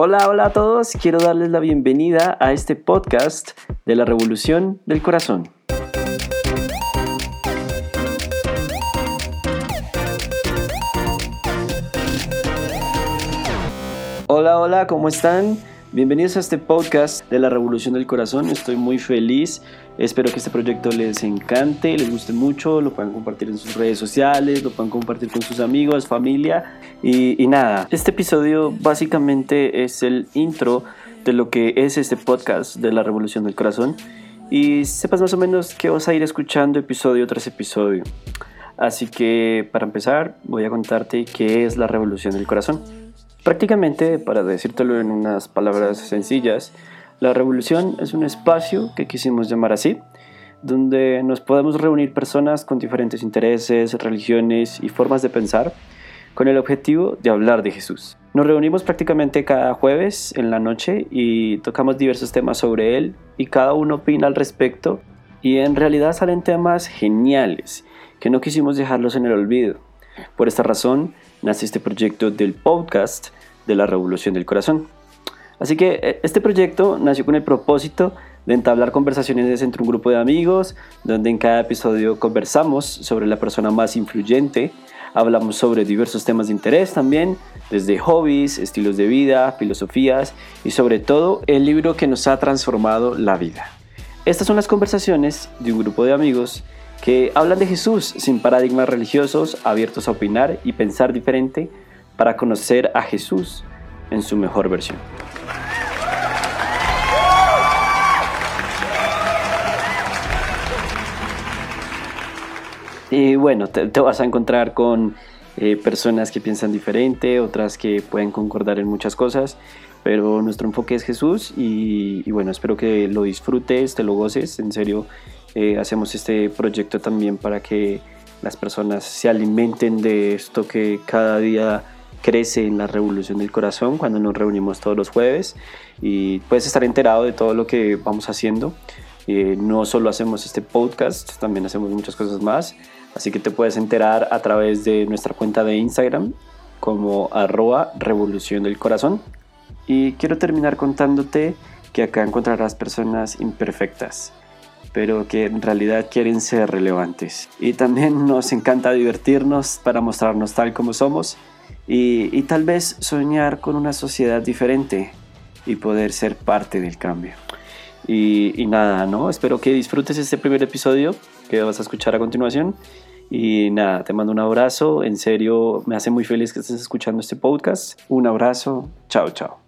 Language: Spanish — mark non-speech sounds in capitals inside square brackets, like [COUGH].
Hola, hola a todos. Quiero darles la bienvenida a este podcast de la Revolución del Corazón. Hola, hola, ¿cómo están? Bienvenidos a este podcast de la Revolución del Corazón. Estoy muy feliz. Espero que este proyecto les encante, les guste mucho, lo puedan compartir en sus redes sociales, lo puedan compartir con sus amigos, familia. Y, nada, este episodio básicamente es el intro de lo que es este podcast de la Revolución del Corazón. Y sepas más o menos que vas a ir escuchando episodio tras episodio. Así que para empezar voy a contarte qué es la Revolución del Corazón. Prácticamente, para decírtelo en unas palabras sencillas, la revolución es un espacio que quisimos llamar así, donde nos podemos reunir personas con diferentes intereses, religiones y formas de pensar con el objetivo de hablar de Jesús. Nos reunimos prácticamente cada jueves en la noche y tocamos diversos temas sobre él y cada uno opina al respecto y en realidad salen temas geniales que no quisimos dejarlos en el olvido. Por esta razón nace este proyecto del podcast de la Revolución del Corazón. Así que eh, este proyecto nació con el propósito de entablar conversaciones entre un grupo de amigos, donde en cada episodio conversamos sobre la persona más influyente, hablamos sobre diversos temas de interés también, desde hobbies, estilos de vida, filosofías y sobre todo el libro que nos ha transformado la vida. Estas son las conversaciones de un grupo de amigos que hablan de Jesús sin paradigmas religiosos, abiertos a opinar y pensar diferente para conocer a Jesús en su mejor versión. Y bueno, te, vas a encontrar con eh, personas que piensan diferente, otras que pueden concordar en muchas cosas, pero nuestro enfoque es Jesús y, bueno, espero que lo disfrutes, te lo goces, en serio, eh, hacemos este proyecto también para que las personas se alimenten de esto que cada día crece en la revolución del corazón cuando nos reunimos todos los jueves y puedes estar enterado de todo lo que vamos haciendo. Eh, no solo hacemos este podcast, también hacemos muchas cosas más, así que te puedes enterar a través de nuestra cuenta de Instagram como arroba revolución del corazón. Y quiero terminar contándote que acá encontrarás personas imperfectas, pero que en realidad quieren ser relevantes. Y también [LAUGHS] nos encanta divertirnos para mostrarnos tal como somos y, tal vez soñar con una sociedad diferente y poder ser parte del cambio. Y, nada, ¿no? Espero que disfrutes este primer episodio que vas a escuchar a continuación. Y nada, te mando un abrazo. En serio, me hace muy feliz que estés escuchando este podcast. Un abrazo. Chao, chao.